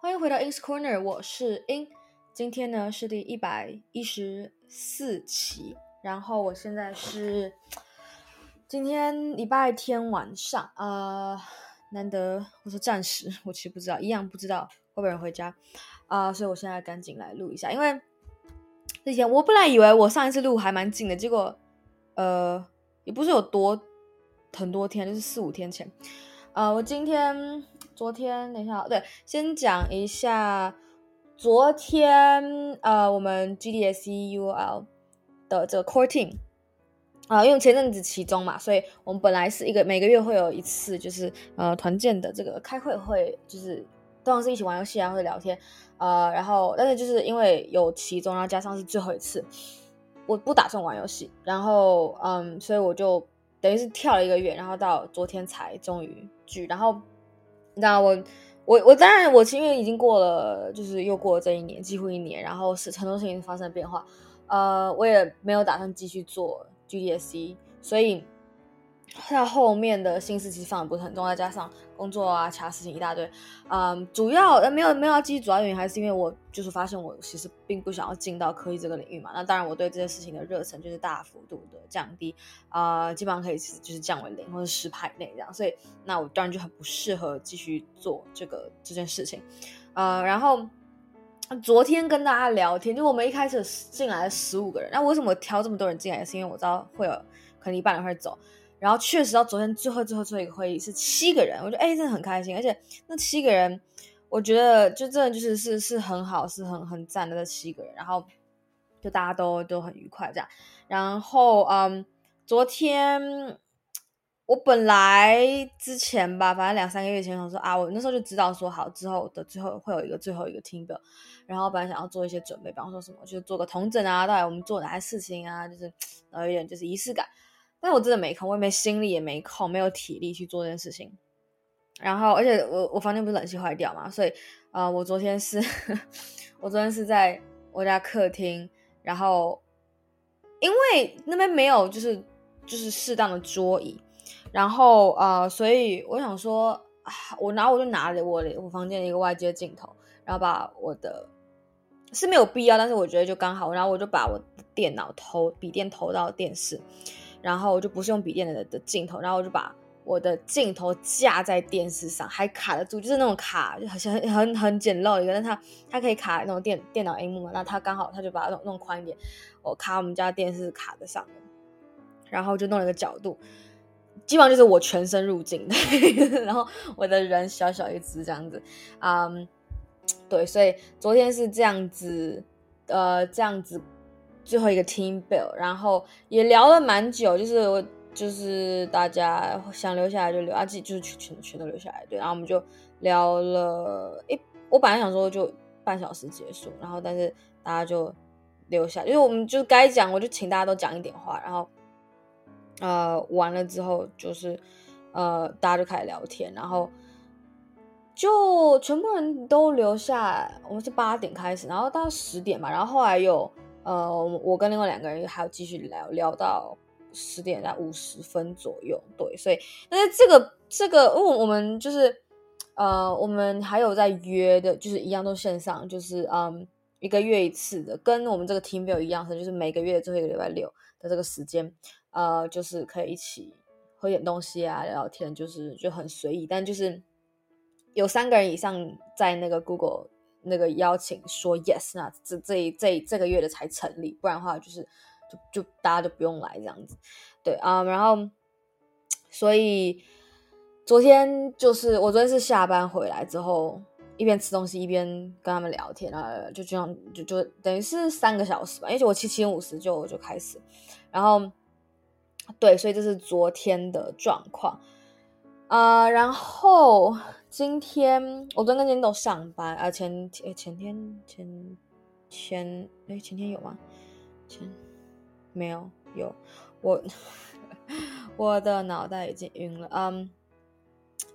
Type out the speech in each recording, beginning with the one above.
欢迎回到 In's Corner，我是 In。今天呢是第一百一十四期，然后我现在是今天礼拜天晚上，呃，难得我说暂时，我其实不知道，一样不知道会不会有人回家啊、所以我现在赶紧来录一下，因为之前我本来以为我上一次录还蛮近的，结果呃也不是有多很多天，就是四五天前。呃，我今天、昨天，等一下，对，先讲一下昨天，呃，我们 GDSC UL 的这个 Core Team，啊、呃，因为前阵子期中嘛，所以我们本来是一个每个月会有一次，就是呃团建的这个开会会，就是通常是一起玩游戏啊，或者聊天，呃，然后但是就是因为有期中，然后加上是最后一次，我不打算玩游戏，然后嗯，所以我就。等于是跳了一个月，然后到昨天才终于聚。然后，那我我我当然我因为已经过了，就是又过了这一年，几乎一年，然后是很多事情发生变化，呃，我也没有打算继续做 GDSC，所以。在后面的心思其实放的不是很重，再加上工作啊，其他事情一大堆，嗯，主要呃没有没有要继续，主要原因还是因为我就是发现我其实并不想要进到科技这个领域嘛。那当然，我对这件事情的热忱就是大幅度的降低，啊、基本上可以就是降为零或者十趴内这样。所以那我当然就很不适合继续做这个这件事情，呃，然后昨天跟大家聊天，就我们一开始进来了十五个人，那为什么挑这么多人进来？是因为我知道会有可能一半人会走。然后确实到昨天最后最后最后一个会议是七个人，我觉得哎真的很开心，而且那七个人我觉得就真的就是是是很好，是很很赞的这七个人，然后就大家都都很愉快这样。然后嗯，昨天我本来之前吧，反正两三个月前我说啊，我那时候就知道说好之后的最后会有一个最后一个听的然后本来想要做一些准备，比方说什么就做个统整啊，到底我们做哪些事情啊，就是呃 有点就是仪式感。但我真的没空，我也没心力，也没空，没有体力去做这件事情。然后，而且我我房间不是冷气坏掉嘛，所以呃，我昨天是 我昨天是在我家客厅，然后因为那边没有就是就是适当的桌椅，然后呃，所以我想说，啊、我拿我就拿了我我房间的一个外接镜头，然后把我的是没有必要，但是我觉得就刚好，然后我就把我的电脑投笔电投到电视。然后我就不是用笔电的的镜头，然后我就把我的镜头架在电视上，还卡得住，就是那种卡，就好像很很很简陋一个，但它它可以卡那种电电脑萤幕嘛，那它刚好它就把它弄弄宽一点，我卡我们家电视卡在上面，然后就弄了个角度，基本上就是我全身入镜的，然后我的人小小一只这样子，嗯，对，所以昨天是这样子，呃，这样子。最后一个 team bill，然后也聊了蛮久，就是我就是大家想留下来就留，啊，自己就是全全全都留下来，对，然后我们就聊了，诶，我本来想说就半小时结束，然后但是大家就留下，因为我们就该讲，我就请大家都讲一点话，然后呃完了之后就是呃大家就开始聊天，然后就全部人都留下，我们是八点开始，然后到十点嘛，然后后来又。呃，我跟另外两个人还要继续聊聊到十点在五十分左右，对，所以但是这个这个，因为我们就是呃，我们还有在约的，就是一样都线上，就是嗯，一个月一次的，跟我们这个 team build 一样，是就是每个月最后一个礼拜六的这个时间，呃，就是可以一起喝点东西啊，聊聊天，就是就很随意，但就是有三个人以上在那个 Google。那个邀请说 yes，那这这这这个月的才成立，不然的话就是就就大家就不用来这样子，对啊，然后所以昨天就是我昨天是下班回来之后，一边吃东西一边跟他们聊天啊，就这样就就等于是三个小时吧，因为我七七五十就就开始，然后对，所以这是昨天的状况啊，呃，然后。今天我昨天跟今天都上班啊，前前前天前前哎前天有吗？前没有有我 我的脑袋已经晕了。嗯、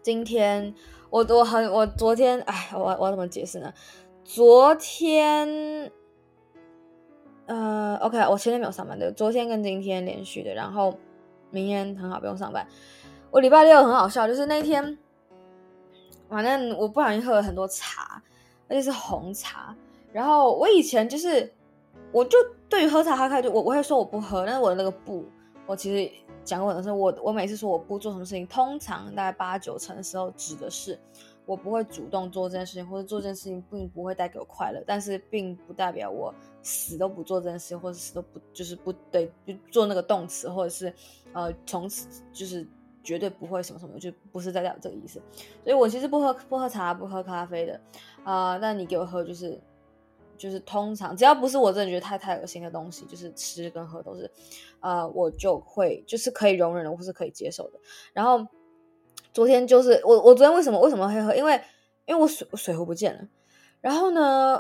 今天我我很我昨天哎我我怎么解释呢？昨天呃 OK 我前天没有上班的，昨天跟今天连续的，然后明天很好不用上班。我礼拜六很好笑，就是那天。反正我不小心喝了很多茶，而且是红茶。然后我以前就是，我就对于喝茶，他开始我我会说我不喝，但是我的那个不，我其实讲过的是，我我每次说我不做什么事情，通常大概八九成的时候指的是我不会主动做这件事情，或者做这件事情并不会带给我快乐，但是并不代表我死都不做这件事情，或者死都不就是不对就做那个动词，或者是呃从此就是绝对不会什么什么，就不是代表这个意思。所以我其实不喝不喝茶不喝咖啡的啊，呃，你给我喝就是。就是通常只要不是我真的觉得太太恶心的东西，就是吃跟喝都是，呃，我就会就是可以容忍的，或是可以接受的。然后昨天就是我我昨天为什么为什么会喝？因为因为我水水壶不见了。然后呢，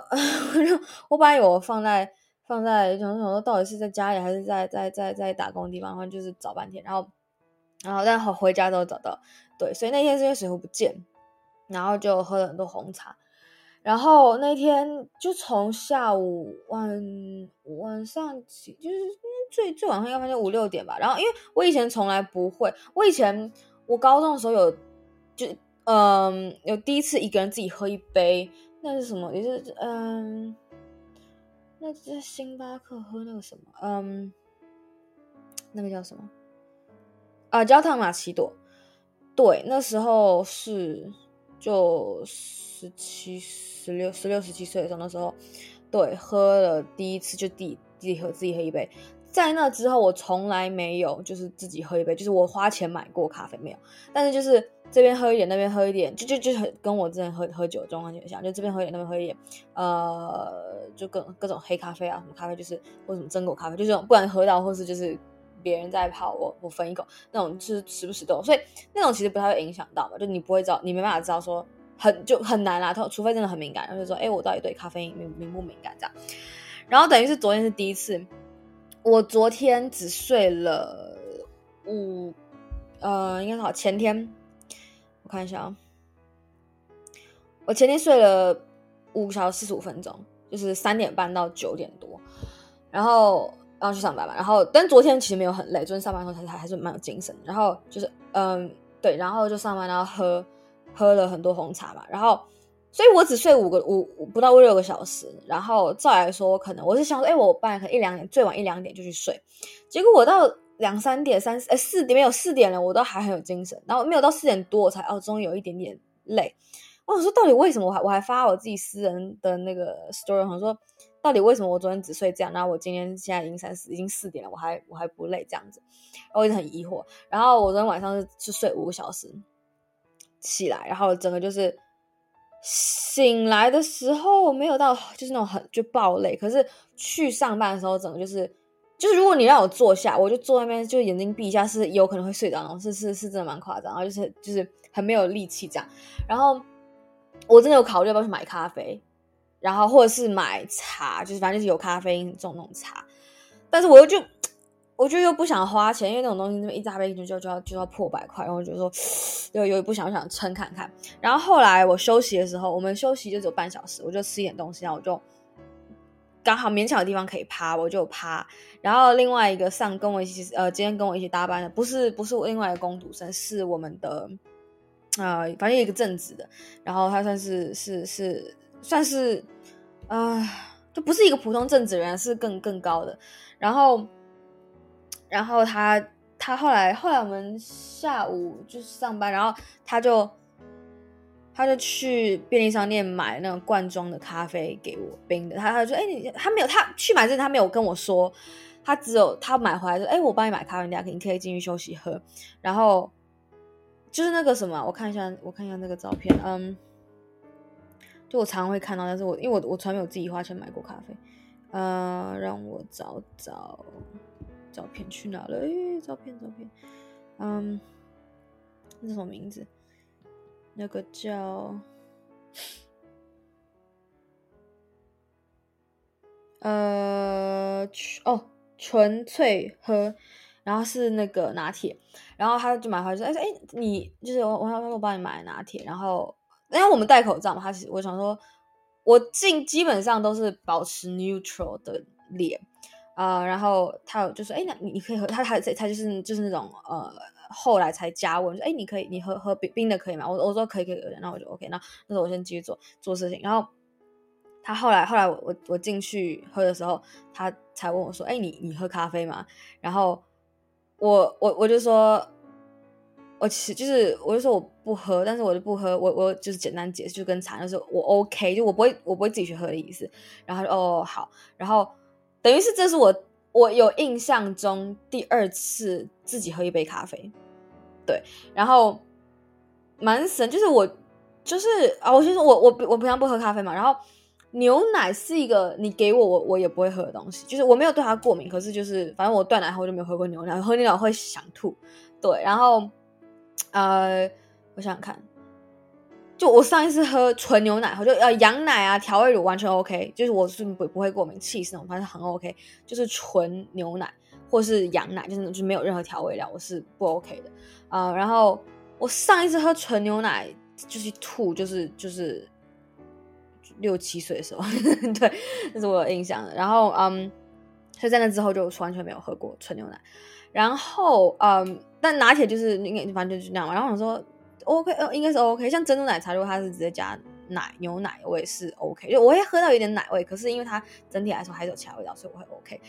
我本来有放在放在想说到底是在家里还是在在在在打工地方，然后就是找半天，然后然后但回回家都找到。对，所以那天是因为水壶不见，然后就喝了很多红茶。然后那天就从下午晚晚上起，就是最最晚上应该就五六点吧。然后因为我以前从来不会，我以前我高中的时候有就嗯有第一次一个人自己喝一杯，那是什么？也是嗯，那在星巴克喝那个什么？嗯，那个叫什么？啊，焦糖玛奇朵。对，那时候是就十七。十六、十六、十七岁的时候，那时候，对，喝了第一次就第自己喝自己喝一杯，在那之后我从来没有就是自己喝一杯，就是我花钱买过咖啡没有，但是就是这边喝一点，那边喝一点，就就就很跟我之前喝喝酒的状况很像，就这边喝一点，那边喝一点，呃，就各各种黑咖啡啊，什么咖啡就是或什么榛果咖啡，就是这种不管喝到或是就是别人在泡我我分一口那种，就是时不时都有，所以那种其实不太会影响到嘛，就你不会知道，你没办法知道说。很就很难啦，除非真的很敏感，然后就说，哎、我到底对咖啡因敏敏不敏感这样？然后等于是昨天是第一次，我昨天只睡了五，呃，应该是好前天，我看一下啊，我前天睡了五小时四十五分钟，就是三点半到九点多，然后然后去上班嘛，然后但昨天其实没有很累，昨天上班的时候还还是蛮有精神，然后就是嗯对，然后就上班然后喝。喝了很多红茶嘛，然后，所以我只睡五个五不到六个小时，然后照来说，可能我是想说，哎，我半夜可能一两点，最晚一两点就去睡，结果我到两三点、三哎四点没有四点了，我都还很有精神，然后没有到四点多我才哦，终于有一点点累。我想说，到底为什么我还我还发我自己私人的那个 story，我说到底为什么我昨天只睡这样，然后我今天现在已经三四已经四点了，我还我还不累这样子，我一直很疑惑。然后我昨天晚上是是睡五个小时。起来，然后整个就是醒来的时候没有到，就是那种很就爆累。可是去上班的时候，整个就是就是如果你让我坐下，我就坐那边，就眼睛闭一下，是有可能会睡着那种，是是是真的蛮夸张。然后就是就是很没有力气这样。然后我真的有考虑要不要去买咖啡，然后或者是买茶，就是反正就是有咖啡因这种那种茶。但是我又就。我就又不想花钱，因为那种东西那么一大杯就就就要就要破百块，然后我就说又又不想想撑看看。然后后来我休息的时候，我们休息就只有半小时，我就吃一点东西，然后我就刚好勉强的地方可以趴，我就趴。然后另外一个上跟我一起呃，今天跟我一起搭班的，不是不是我另外一个工读生，是我们的呃，反正有一个正职的，然后他算是是是算是啊、就不是一个普通正职人，是更更高的，然后。然后他他后来后来我们下午就是上班，然后他就他就去便利商店买那种罐装的咖啡给我冰的。他他就说：“哎，你他没有他去买之前他没有跟我说，他只有他买回来说：‘哎，我帮你买咖啡，你家可以可以进去休息喝。’然后就是那个什么，我看一下我看一下那个照片，嗯，就我常常会看到，但是我因为我我从来没有自己花钱买过咖啡，呃，让我找找。”照片去哪了？诶，照片，照片，嗯，那什么名字？那个叫，呃，哦，纯粹喝，然后是那个拿铁，然后他就买回来说：“哎哎，你就是我，我我帮你买拿铁。”然后因为我们戴口罩嘛，他是我想说，我基基本上都是保持 neutral 的脸。啊、然后他有就说，哎，那你可以喝，他他他就是就是那种呃，后来才加我，说，哎，你可以你喝喝冰冰的可以吗？我我说可以可以，那我就 OK，那那时候我先继续做做事情，然后他后来后来我我我进去喝的时候，他才问我说：“哎，你你喝咖啡吗？”然后我我我就说，我其实就是我就说我不喝，但是我就不喝，我我就是简单解释，就跟茶就是我 OK，就我不会我不会自己去喝的意思。然后哦好，然后等于是这是我我有印象中第二次自己喝一杯咖啡，对，然后蛮神，就是我。就是啊，我其实我我我平常不喝咖啡嘛，然后牛奶是一个你给我我我也不会喝的东西，就是我没有对它过敏，可是就是反正我断奶后我就没有喝过牛奶，喝牛奶会想吐，对，然后呃，我想想看，就我上一次喝纯牛奶后就呃羊奶啊调味乳完全 OK，就是我是不不会过敏气那种，反正很 OK，就是纯牛奶或是羊奶，就是就没有任何调味料，我是不 OK 的啊，呃，然后我上一次喝纯牛奶。就是吐，就是就是六七岁的时候，对，这是我有印象的。然后，嗯，所以在那之后就完全没有喝过纯牛奶。然后，嗯，但拿铁就是应该反正就是那样嘛。然后我说，OK，呃，应该是 OK。像珍珠奶茶，如果它是直接加奶牛奶，我也是 OK。就我会喝到有点奶味，可是因为它整体来说还是有其他味道，所以我会 OK。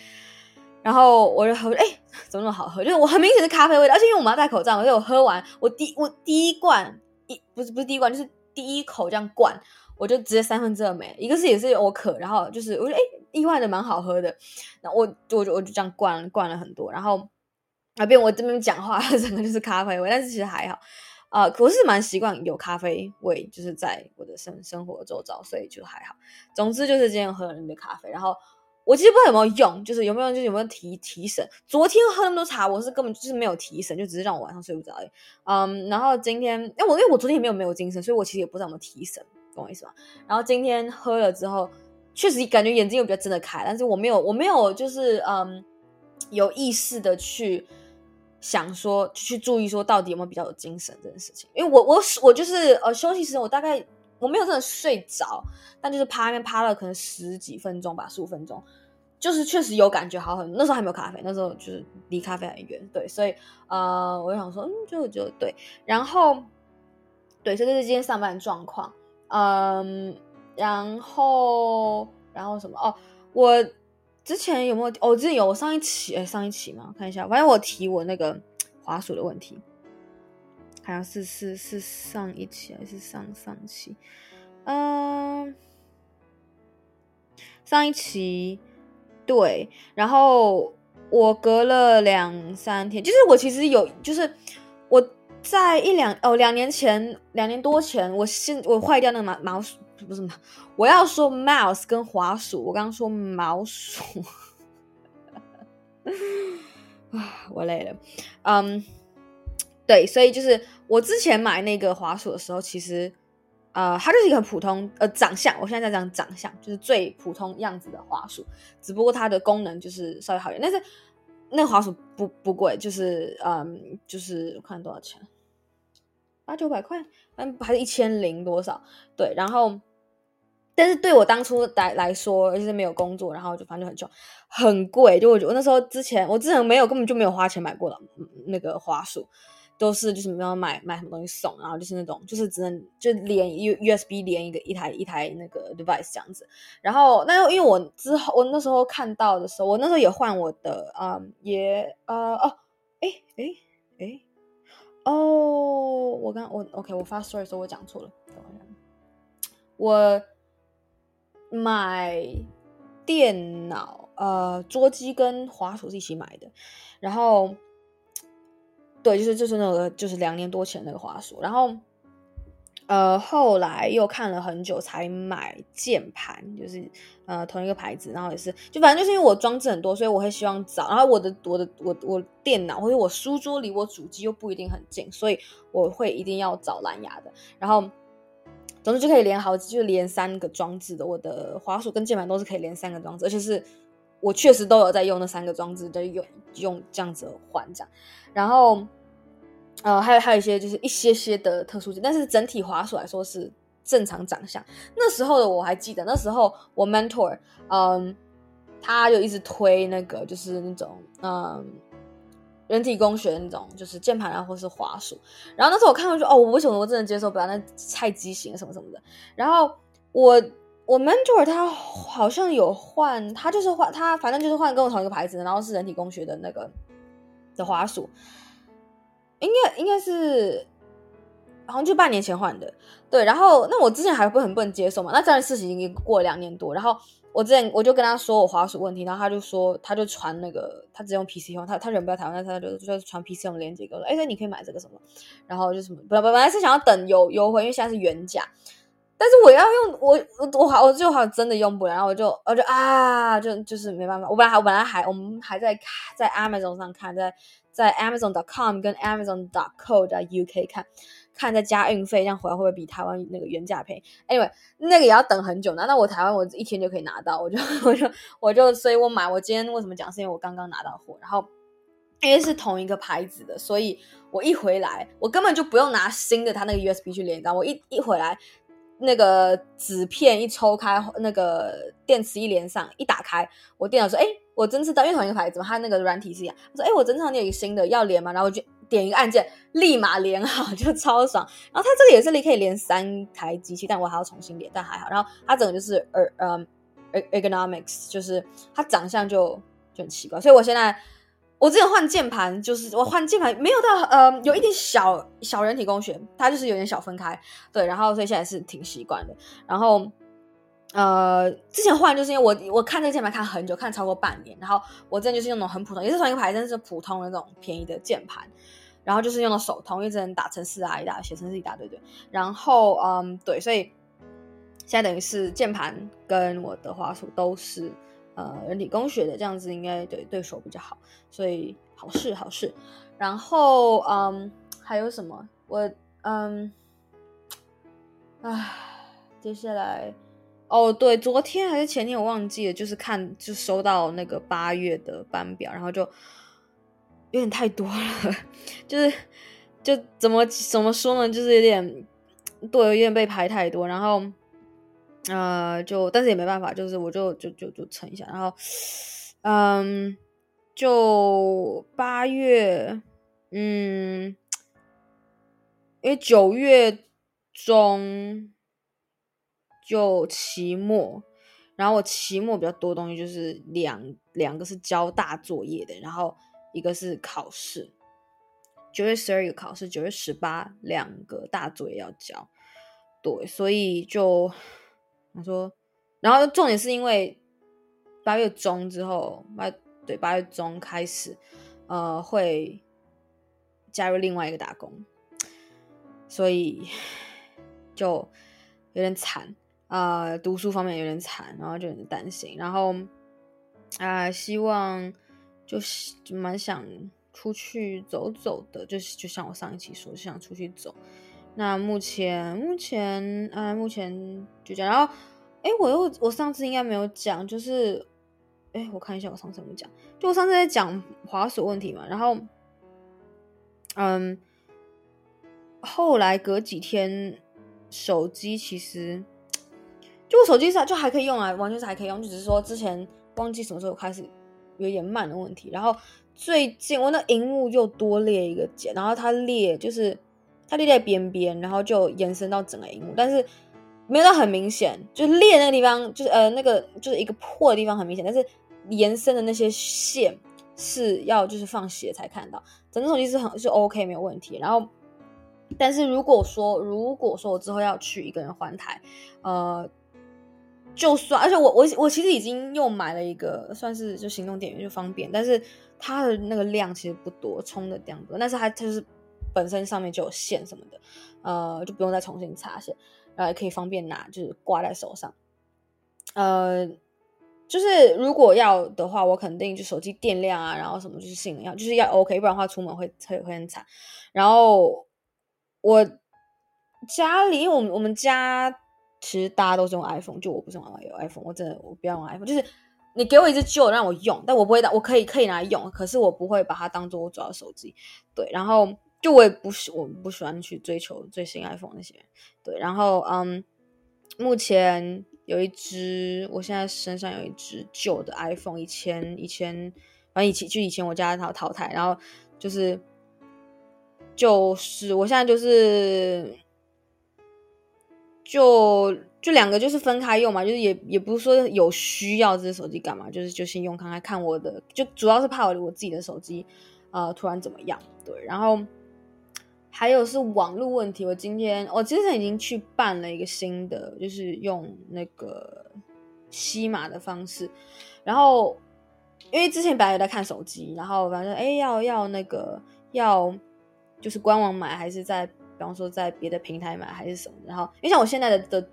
然后我就喝，哎，怎么那么好喝？就是我很明显是咖啡味的，而且因为我们要戴口罩，所以我喝完我第我第一罐。一不是不是第一罐，就是第一口这样灌，我就直接三分之二没。一个是也是我渴，然后就是我觉得哎，意外的蛮好喝的。然后我我就我就这样灌灌了很多，然后那边我这边讲话 整个就是咖啡味，但是其实还好。呃，我是蛮习惯有咖啡味，就是在我的生生活周遭，所以就还好。总之就是今天喝了那杯咖啡，然后。我其实不知道有没有用，就是有没有就是有没有提提神。昨天喝那么多茶，我是根本就是没有提神，就只是让我晚上睡不着而已。嗯，然后今天，因为我因为我昨天也没有没有精神，所以我其实也不知道有没有提神，懂我意思吗？然后今天喝了之后，确实感觉眼睛又比较睁得开，但是我没有我没有就是嗯有意识的去想说去注意说到底有没有比较有精神这件事情，因为我我我就是呃休息时间我大概。我没有真的睡着，但就是趴那边趴了可能十几分钟吧，十五分钟，就是确实有感觉好很。那时候还没有咖啡，那时候就是离咖啡很远，对，所以呃，我就想说，嗯，就就对，然后对，所以这是今天上班的状况，嗯，然后然后什么哦，我之前有没有？哦，之前有，我上一期哎，上一期嘛，看一下，反正我提我那个滑鼠的问题。好像是是是上一期还是上上期？嗯、上一期对。然后我隔了两三天，就是我其实有，就是我在一两哦两年前两年多前，我新我坏掉那个毛毛鼠不是嘛？我要说 mouse 跟滑鼠，我刚刚说毛鼠，啊，我累了，嗯。对，所以就是我之前买那个滑鼠的时候，其实，呃，它就是一个很普通呃长相。我现在在讲长相，就是最普通样子的滑鼠，只不过它的功能就是稍微好一点。但是那个滑鼠不不贵，就是嗯，就是我看多少钱，八九百块，嗯，还是一千零多少？对，然后，但是对我当初来来说，而且是没有工作，然后就反正就很穷，很贵。就我觉我那时候之前，我之前没有根本就没有花钱买过的那个花束。都是就是没有买买什么东西送，然后就是那种就是只能就连 U USB 连一个一台一台那个 device 这样子，然后那因为我之后我那时候看到的时候，我那时候也换我的啊、嗯、也呃哦哎哎哎哦我刚我 OK 我发 story 时候我讲错了，我买电脑呃桌机跟滑鼠是一起买的，然后。对，就是就是那个，就是两年多前那个滑鼠，然后，呃，后来又看了很久才买键盘，就是呃同一个牌子，然后也是，就反正就是因为我装置很多，所以我会希望找，然后我的我的我我电脑或者我书桌离我主机又不一定很近，所以我会一定要找蓝牙的，然后，总之就可以连好，就连三个装置的，我的滑鼠跟键盘都是可以连三个装置，而且是我确实都有在用那三个装置，就用用这样子换这样。然后，呃，还有还有一些就是一些些的特殊性，但是整体滑鼠来说是正常长相。那时候的我还记得，那时候我 mentor，嗯，他就一直推那个就是那种嗯人体工学那种，就是键盘啊或是滑鼠。然后那时候我看到就哦，我为什么我真的接受不了，那太畸形什么什么的。然后我我 mentor 他好像有换，他就是换他，反正就是换跟我同一个牌子的，然后是人体工学的那个的滑鼠，应该应该是好像就半年前换的，对。然后那我之前还不很不能接受嘛，那这样事情已经过了两年多，然后我之前我就跟他说我滑鼠问题，然后他就说他就传那个他只用 PC 用，他他人不在台湾，他就就传 PC 用链接给我，哎，那你可以买这个什么，然后就什么本本来是想要等优优惠，因为现在是原价。但是我要用我我我好我就好真的用不了，然后我就我就啊就就是没办法。我本来还我本来还我们还在在 Amazon 上看，在在 Amazon.com 跟 Amazon.co.uk 看看再加运费，这样回来会不会比台湾那个原价便宜？Anyway，那个也要等很久呢。那我台湾我一天就可以拿到，我就我就我就所以我买。我今天为什么讲？是因为我刚刚拿到货，然后因为是同一个牌子的，所以我一回来我根本就不用拿新的，它那个 USB 去连，然后我一一回来。那个纸片一抽开，那个电池一连上，一打开，我电脑说：“哎，我侦测到，因为同一个牌子嘛，它那个软体是一样。”我说：“哎，我侦测到你有一个新的要连吗？”然后我就点一个按键，立马连好，就超爽。然后它这个也是你可以连三台机器，但我还要重新连，但还好。然后它整个就是呃呃，ergonomics，就是它长相就就很奇怪，所以我现在。我之前换键盘，就是我换键盘没有到呃，有一点小小人体工学，它就是有点小分开，对，然后所以现在是挺习惯的。然后呃，之前换就是因为我我看这个键盘看很久，看超过半年，然后我之前就是用那种很普通，也是同一个牌子，但是普通的那种便宜的键盘，然后就是用的手通，一直能打成四啊，一打写程式一大堆对。然后嗯，对，所以现在等于是键盘跟我的滑鼠都是。呃，人体工学的这样子应该对对手比较好，所以好事好事。然后嗯，还有什么？我嗯，唉，接下来哦，对，昨天还是前天我忘记了，就是看就收到那个八月的班表，然后就有点太多了，就是就怎么怎么说呢，就是有点对，有点被排太多，然后。呃，就但是也没办法，就是我就就就就撑一下，然后，嗯，就八月，嗯，因为九月中就期末，然后我期末比较多东西，就是两两个是交大作业的，然后一个是考试，九月十二一个考试，九月十八两个大作业要交，对，所以就。我说，然后重点是因为八月中之后，八对八月中开始，呃，会加入另外一个打工，所以就有点惨，呃，读书方面有点惨，然后就很担心，然后啊，希望就是蛮想出去走走的，就是就像我上一期说，就想出去走。那目前目前啊、目前就这样。然后，哎，我又我上次应该没有讲，就是，哎，我看一下我上次有没有讲，就我上次在讲滑鼠问题嘛。然后，嗯，后来隔几天，手机其实，就我手机上就还可以用啊，完全是还可以用，就只是说之前忘记什么时候开始有点慢的问题。然后最近我那荧幕又多裂一个茧，然后它裂就是。它裂在边边，然后就延伸到整个荧幕，但是没有到很明显，就是裂那个地方，就是呃那个就是一个破的地方很明显，但是延伸的那些线是要就是放斜才看到。整个手机是很是 OK 没有问题。然后，但是如果说如果说我之后要去一个人换台，呃，就算而且我我我其实已经又买了一个算是就行动电源就方便，但是它的那个量其实不多，充的量不多，但是它就是。本身上面就有线什么的，呃，就不用再重新插线，然后也可以方便拿，就是挂在手上。呃，就是如果要的话，我肯定就手机电量啊，然后什么就是性能要，就是要 OK，不然的话出门会会会很惨。然后我家里，我我们家其实大家都是用 iPhone，就我不是用 iPhone，我真的我不要用 iPhone，就是你给我一支旧让我用，但我不会当，我可以可以拿来用，可是我不会把它当做我主要手机。对，然后。就我也不喜，我不喜欢去追求最新 iPhone 那些，对。然后，嗯，目前有一只，我现在身上有一只旧的 iPhone，以前以前，反正以前就以前我家淘淘汰，然后就是就是我现在就是就就两个就是分开用嘛，就是也也不是说有需要这只手机干嘛，就是就先用看看看我的，就主要是怕我我自己的手机呃突然怎么样，对，然后还有是网络问题，我今天我之前已经去办了一个新的，就是用那个携码的方式，然后因为之前本来有在看手机，然后反正哎要要那个要就是官网买还是在。比方说在别的平台买还是什么，然后因为像我现在的的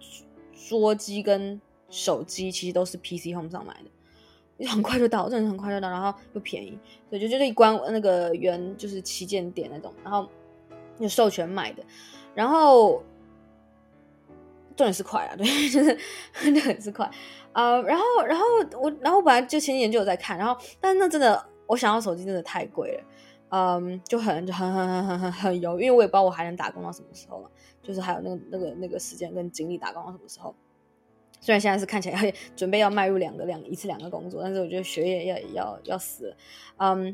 桌机跟手机其实都是 PC Home 上买的，很快就到，真的很快就到，然后又便宜，所以就就是一关那个原就是旗舰店那种，然后有授权买的，然后重点是快啊，对，就是重点是快。啊、然后然后我然后本来就前几年就有在看，然后但是那真的我想要手机真的太贵了。嗯，就很就很很很很很很犹豫，因为我也不知道我还能打工到什么时候了，就是还有那个那个那个时间跟精力打工到什么时候。虽然现在是看起来要准备要迈入两个两一次两个工作，但是我觉得学业要要要死，嗯，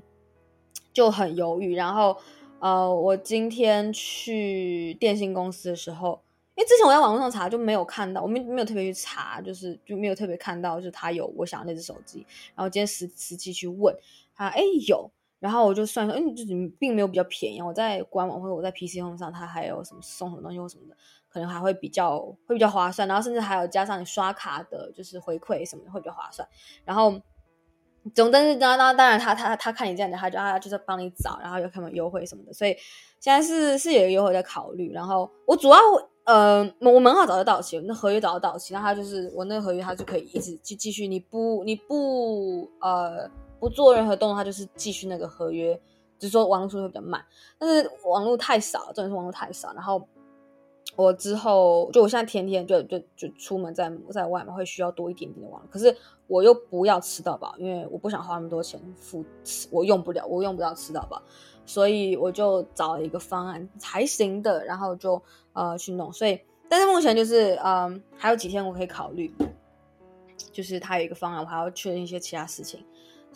就很犹豫。然后呃，我今天去电信公司的时候，因为之前我在网络上查就没有看到，我没没有特别去查，就是就没有特别看到，就是他有我想要那只手机。然后今天实实际去问他，哎有。然后我就算说，嗯，就并没有比较便宜。我在官网或者我在 PC M 上，它还有什么送什么东西或什么的，可能还会比较会比较划算。然后甚至还有加上你刷卡的，就是回馈什么的会比较划算。然后总之，当当当然他他他看你这样的，他就他就是帮你找，然后有可能优惠什么的。所以现在是是有优惠在考虑。然后我主要呃，我门号早就到期，那合约早就到期，那他就是我那个合约，他就可以一直继继续。你不你不呃。不做任何动作，它就是继续那个合约，只是说网络速度会比较慢，但是网络太少，真的是网络太少。然后我之后就我现在天天就就就出门在在外面会需要多一点点的网络，可是我又不要吃到饱，因为我不想花那么多钱付，我用不了，我用不到吃到饱，所以我就找了一个方案还行的，然后就呃去弄。所以但是目前就是嗯、还有几天我可以考虑，就是他有一个方案，我还要确认一些其他事情。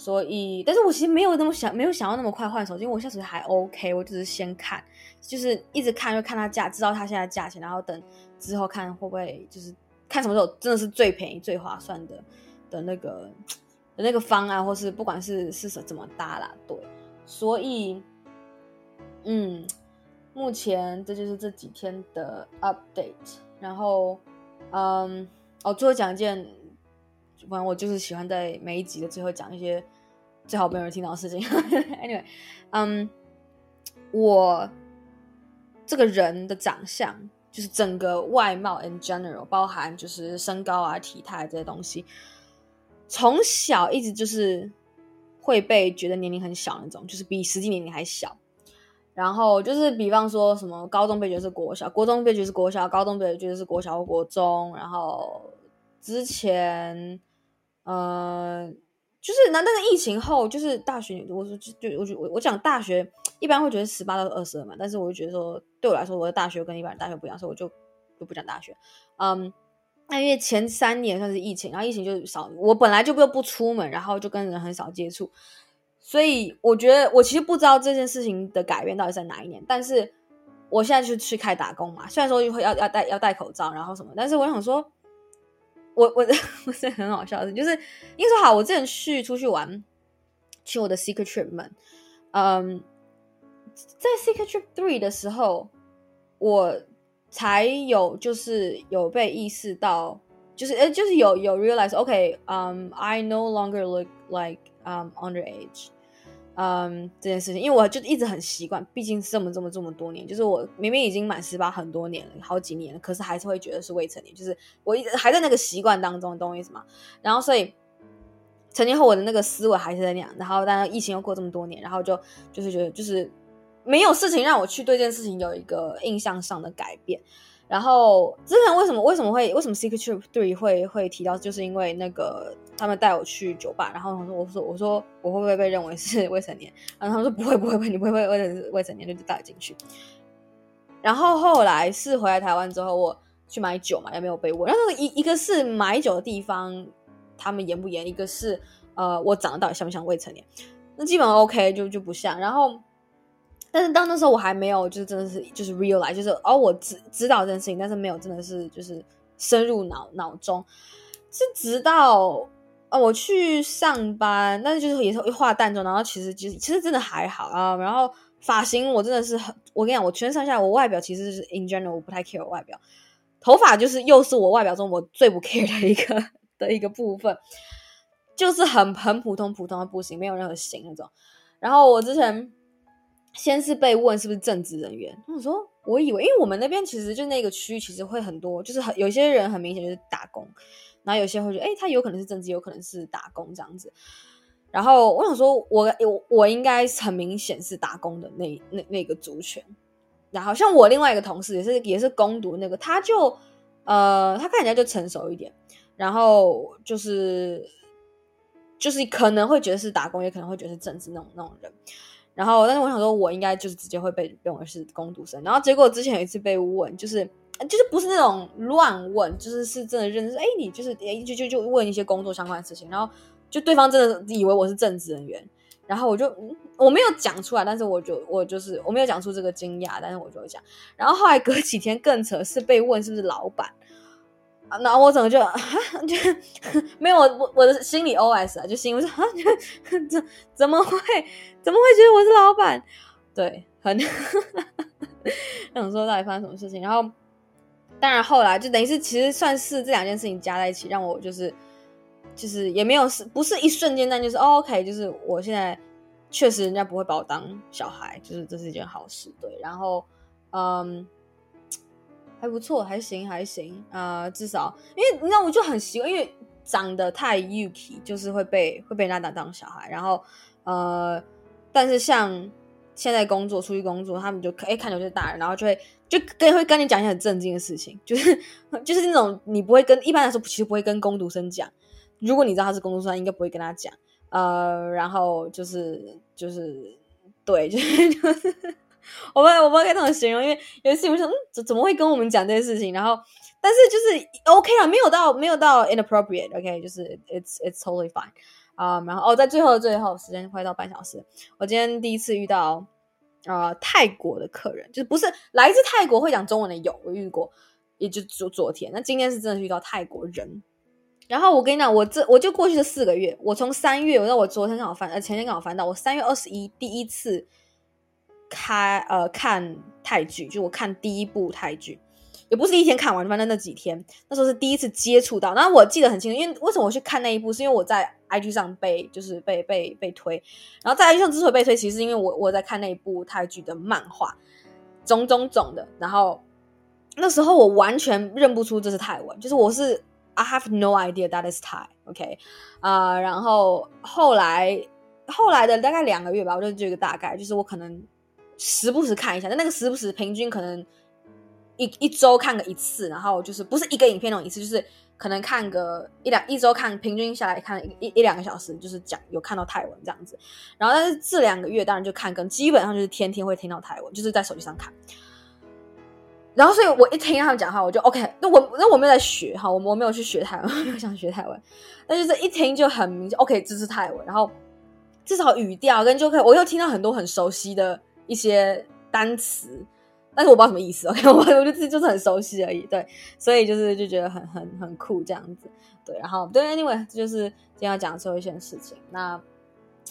所以，但是我其实没有那么想，没有想要那么快换手机，因为我现在手机还 OK，我只是先看，就是一直看，就看它价，知道它现在价钱，然后等之后看会不会就是看什么时候真的是最便宜、最划算的的那个 的那个方案，或是不管是是什怎么搭啦，对。所以，嗯，目前这就是这几天的 update，然后，嗯，哦，最后讲一件。反正我就是喜欢在每一集的最后讲一些最好没有人听到的事情。Anyway，嗯，我这个人的长相，就是整个外貌 in general，包含就是身高啊、体态这些东西，从小一直就是会被觉得年龄很小那种，就是比实际年龄还小。然后就是比方说什么高中被觉得是国小，国中被觉得是国小，高中被觉得是国小或国中。然后之前。呃，就是那但是疫情后，就是大学，我说就就我就我我讲大学，一般会觉得十八到二十二嘛，但是我就觉得说，对我来说，我的大学跟一般人大学不一样，所以我就就不讲大学。嗯，那因为前三年算是疫情，然后疫情就少，我本来就不不出门，然后就跟人很少接触，所以我觉得我其实不知道这件事情的改变到底在哪一年，但是我现在就去开打工嘛，虽然说会要要戴要戴口罩，然后什么，但是我想说。我我我是很好笑的，就是因为说好，我之前去出去玩，去我的 secret trip 们，嗯，在 secret trip three 的时候，我才有就是有被意识到，就是呃就是有有 realize，OK，嗯、okay, um,，I no longer look like um underage。嗯，这件事情，因为我就一直很习惯，毕竟这么这么这么多年，就是我明明已经满十八很多年了，好几年了，可是还是会觉得是未成年，就是我一直还在那个习惯当中，懂我意思吗？然后所以成年后我的那个思维还是在那样，然后但疫情又过这么多年，然后就就是觉得就是没有事情让我去对这件事情有一个印象上的改变。然后之前为什么为什么会为什么 Secret Trip 3会会提到，就是因为那个他们带我去酒吧，然后我说我说我说我会不会被认为是未成年？然后他们说不会不会不会，你不会被认为是未成年，就带进去。然后后来是回来台湾之后，我去买酒嘛，也没有被问。然后一一个是买酒的地方他们严不严，一个是呃我长得到底像不像未成年？那基本上 OK 就就不像。然后但是到那时候我还没有，就是真的是就是 realize，就是哦，我知知道这件事情，但是没有真的是就是深入脑脑中，是直到呃我去上班，但是就是也是化淡妆，然后其实其实其实真的还好啊，然后发型我真的是很，我跟你讲，我全身上下我外表其实是 in general 我不太 care 外表，头发就是又是我外表中我最不 care 的一个的一个部分，就是很很普通普通的不行，没有任何型那种，然后我之前。先是被问是不是正职人员，我想说我以为，因为我们那边其实就那个区域其实会很多，就是很有些人很明显就是打工，然后有些会觉得，哎、他有可能是正职，有可能是打工这样子。然后我想说我，我我应该很明显是打工的那那那个族群。然后像我另外一个同事也是也是攻读那个，他就呃他看起来就成熟一点，然后就是就是可能会觉得是打工，也可能会觉得是正职那种那种人。然后，但是我想说，我应该就是直接会被认为是工读生。然后结果之前有一次被问，就是就是不是那种乱问，就是是真的认识。哎，你就是哎，就就就问一些工作相关的事情。然后就对方真的以为我是正职人员。然后我就我没有讲出来，但是我就我就是我没有讲出这个惊讶，但是我就讲。然后后来隔几天更扯，是被问是不是老板。那我怎么就 就 没有我我的心理 OS 啊，就心我说啊，怎怎么会怎么会觉得我是老板？对，很想说到底发生什么事情。然后当然后来就等于是其实算是这两件事情加在一起，让我就是就是也没有是不是一瞬间，但就是、哦、OK，就是我现在确实人家不会把我当小孩，就是这是一件好事。对，然后嗯。还不错，还行，还行啊、呃，至少因为你知道，我就很习惯，因为长得太 Yuki，就是会被会被人家当当小孩。然后呃，但是像现在工作出去工作，他们就可以看着就是大人，然后就会就跟会跟你讲一些很震惊的事情，就是就是那种你不会跟一般来说其实不会跟工读生讲，如果你知道他是工读生，应该不会跟他讲。呃，然后就是就是对，就是就是。我不我不该这么形容，因为有一次我想，怎怎么会跟我们讲这些事情？然后，但是就是 OK 了，没有到没有到 inappropriate，OK，、就是 it's it's totally fine 啊、然后哦，在最后的最后，时间快到半小时，我今天第一次遇到啊、泰国的客人，就是不是来自泰国会讲中文的有，我遇过，也就昨昨天。那今天是真的遇到泰国人。然后我跟你讲，我这我就过去的四个月，我从三月，我到我昨天刚好翻，呃前天刚好翻到，我三月二十一第一次。开呃看泰剧，就我看第一部泰剧，也不是一天看完，反正那几天，那时候是第一次接触到。然后我记得很清楚，因为为什么我去看那一部，是因为我在 IG 上被就是被被被推，然后在 IG 上之所以被推，其实是因为我我在看那一部泰剧的漫画，种种种的。然后那时候我完全认不出这是泰文，就是我是 I have no idea that is Thai，OK，okay？啊，然后后来后来的大概两个月吧，我就这个大概，就是我可能。时不时看一下，但那个时不时平均可能一一周看个一次，然后就是不是一个影片那种一次，就是可能看个一两一周看，平均下来看一一,两个小时，就是讲有看到泰文这样子。然后但是这两个月当然就看更，基本上就是天天会听到泰文，就是在手机上看。然后所以我一听他们讲话，我就 OK，那我那我没有在学哈，我我没有去学泰文，我没有想学泰文，但就是一听就很明显，OK，这是泰文。然后至少语调跟就可以，我又听到很多很熟悉的。一些单词，但是我不知道什么意思。OK，我我觉得自己就是很熟悉而已。对，所以就是就觉得很很很酷这样子。对，然后对，Anyway，这就是今天要讲的最后一件事情。那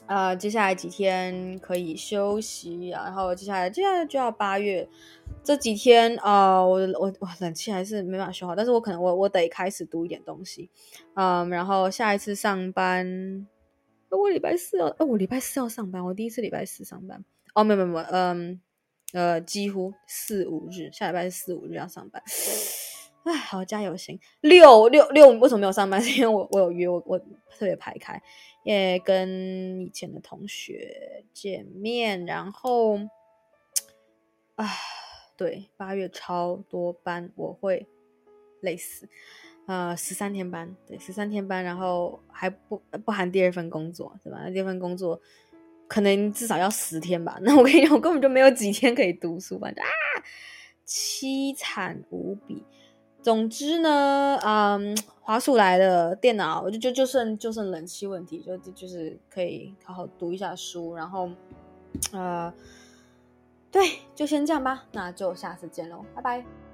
呃，接下来几天可以休息，然后接下来接下来就要八月这几天啊、我我我冷气还是没办法修好，但是我可能我我得开始读一点东西。嗯，然后下一次上班，我礼拜四要，哦，我礼拜四要上班，我第一次礼拜四上班。哦，没有没有没有，嗯，呃，几乎四五日，下礼拜是四五日要上班。哎，好，加油行。六六六，为什么没有上班？是因为我我有约，我我特别排开，也跟以前的同学见面，然后，啊，对，八月超多班，我会累死。呃，十三天班，对，十三天班，然后还不不含第二份工作，是吧？第二份工作。可能至少要十天吧。那我跟你讲，我根本就没有几天可以读书，反正啊，凄惨无比。总之呢，嗯，滑鼠来了，电脑我就就就剩就剩冷气问题，就就是可以好好读一下书。然后，呃，对，就先这样吧，那就下次见喽，拜拜。